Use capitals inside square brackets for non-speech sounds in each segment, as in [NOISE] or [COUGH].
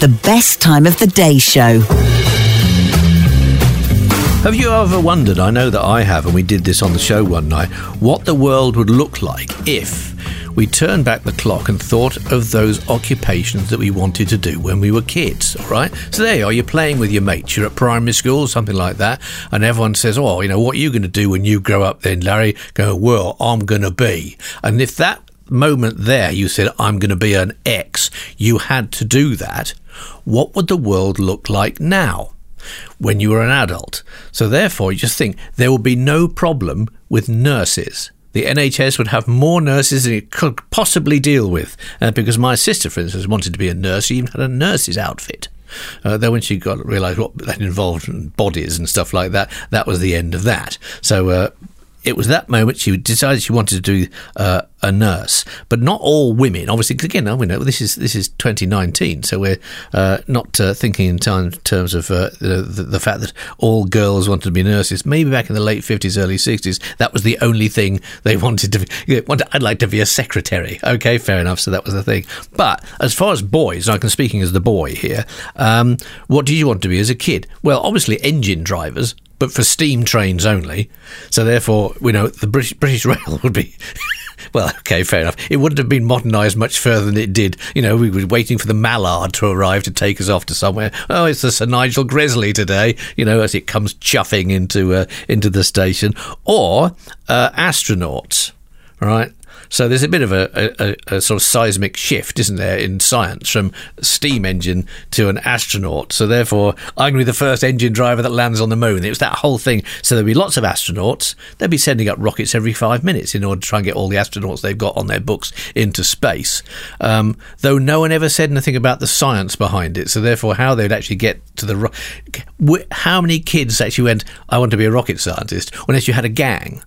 The best time of the day show. Have you ever wondered, I know that I have, and we did this on the show one night, what the world would look like if we turned back the clock and thought of those occupations that we wanted to do when we were kids, all right? So there you are, you're playing with your mates, you're at primary school, something like that, and everyone says, oh, you know, what are you going to do when you grow up then, Larry? Go, well, I'm going to be. And if that moment there you said, I'm going to be an X, you had to do that, what would the world look like now? when you were an adult. So, therefore, you just think there will be no problem with nurses. The NHS would have more nurses than it could possibly deal with. Uh, because my sister, for instance, wanted to be a nurse, she even had a nurse's outfit. Uh, then when she got realised what that involved bodies and stuff like that, that was the end of that. So uh, it was that moment she decided she wanted to do uh, a nurse, but not all women. Obviously, again, I mean, this is this is 2019, so we're uh, not uh, thinking in time, terms of uh, the, the, fact that all girls wanted to be nurses. Maybe back in the late 50s, early 60s, that was the only thing they wanted to be. I'd like to be a secretary. Okay, fair enough. So that was the thing. But as far as boys, I'm speaking as the boy here. Um, what did you want to be as a kid? Well, obviously, engine drivers but for steam trains only. So therefore, you know, the British British [LAUGHS] Rail would be. well, okay, fair enough. It wouldn't have been modernised much further than it did. You know, we were waiting for the Mallard to arrive to take us off to somewhere. Oh, it's the Sir Nigel Gresley today. You know, as it comes chuffing into uh, into the station, or uh, astronauts. Right, so there's a bit of a, a, a, sort of seismic shift, isn't there, in science from steam engine to an astronaut. So therefore, I'm going to be the first engine driver that lands on the moon. It was that whole thing. So there'll be lots of astronauts. They'll be sending up rockets every five minutes in order to try and get all the astronauts they've got on their books into space. Um, though no one ever said anything about the science behind it. So therefore, how they'd actually get to the ro- how many kids actually went, I want to be a rocket scientist, unless you had a gang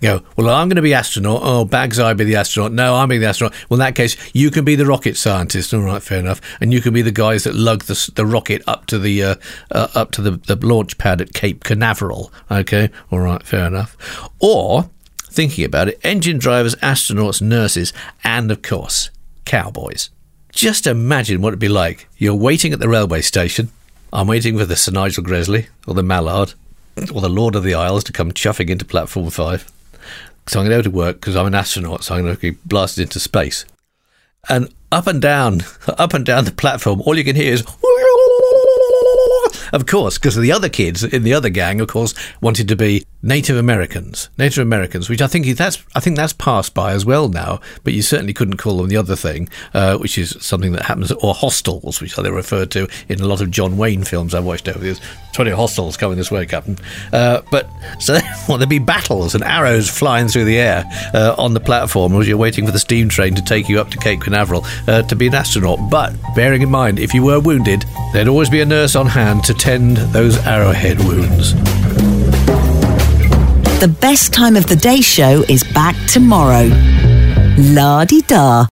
go, well, I'm going to be astronaut. Oh, Bags, I be the astronaut. No, I'm being the astronaut. Well, in that case, you can be the rocket scientist. All right, fair enough. And you can be the guys that lug the, the rocket up to the uh, uh, up to the, the launch pad at Cape Canaveral. Okay, all right, fair enough. Or thinking about it, engine drivers, astronauts, nurses, and of course, cowboys. Just imagine what it'd be like. You're waiting at the railway station. I'm waiting for the Sir Nigel Gresley or the Mallard or the Lord of the Isles to come chuffing into platform five. So I'm going to go to work because I'm an astronaut, so I'm going to be blasted into space. And up and down, [LAUGHS] up and down the platform, all you can hear is of course, because the other kids in the other gang, of course, wanted to be Native Americans. Native Americans, which I think that's I think that's passed by as well now. But you certainly couldn't call them the other thing, uh, which is something that happens, or hostels, which they referred to in a lot of John Wayne films I've watched over the years. Twenty hostels coming this way, Captain. Uh, but so [LAUGHS] well, there'd be battles and arrows flying through the air uh, on the platform as you're waiting for the steam train to take you up to Cape Canaveral uh, to be an astronaut. But bearing in mind, if you were wounded, there'd always be a nurse on hand to tend those arrowhead wounds. The best time of the day show is back tomorrow. La di da.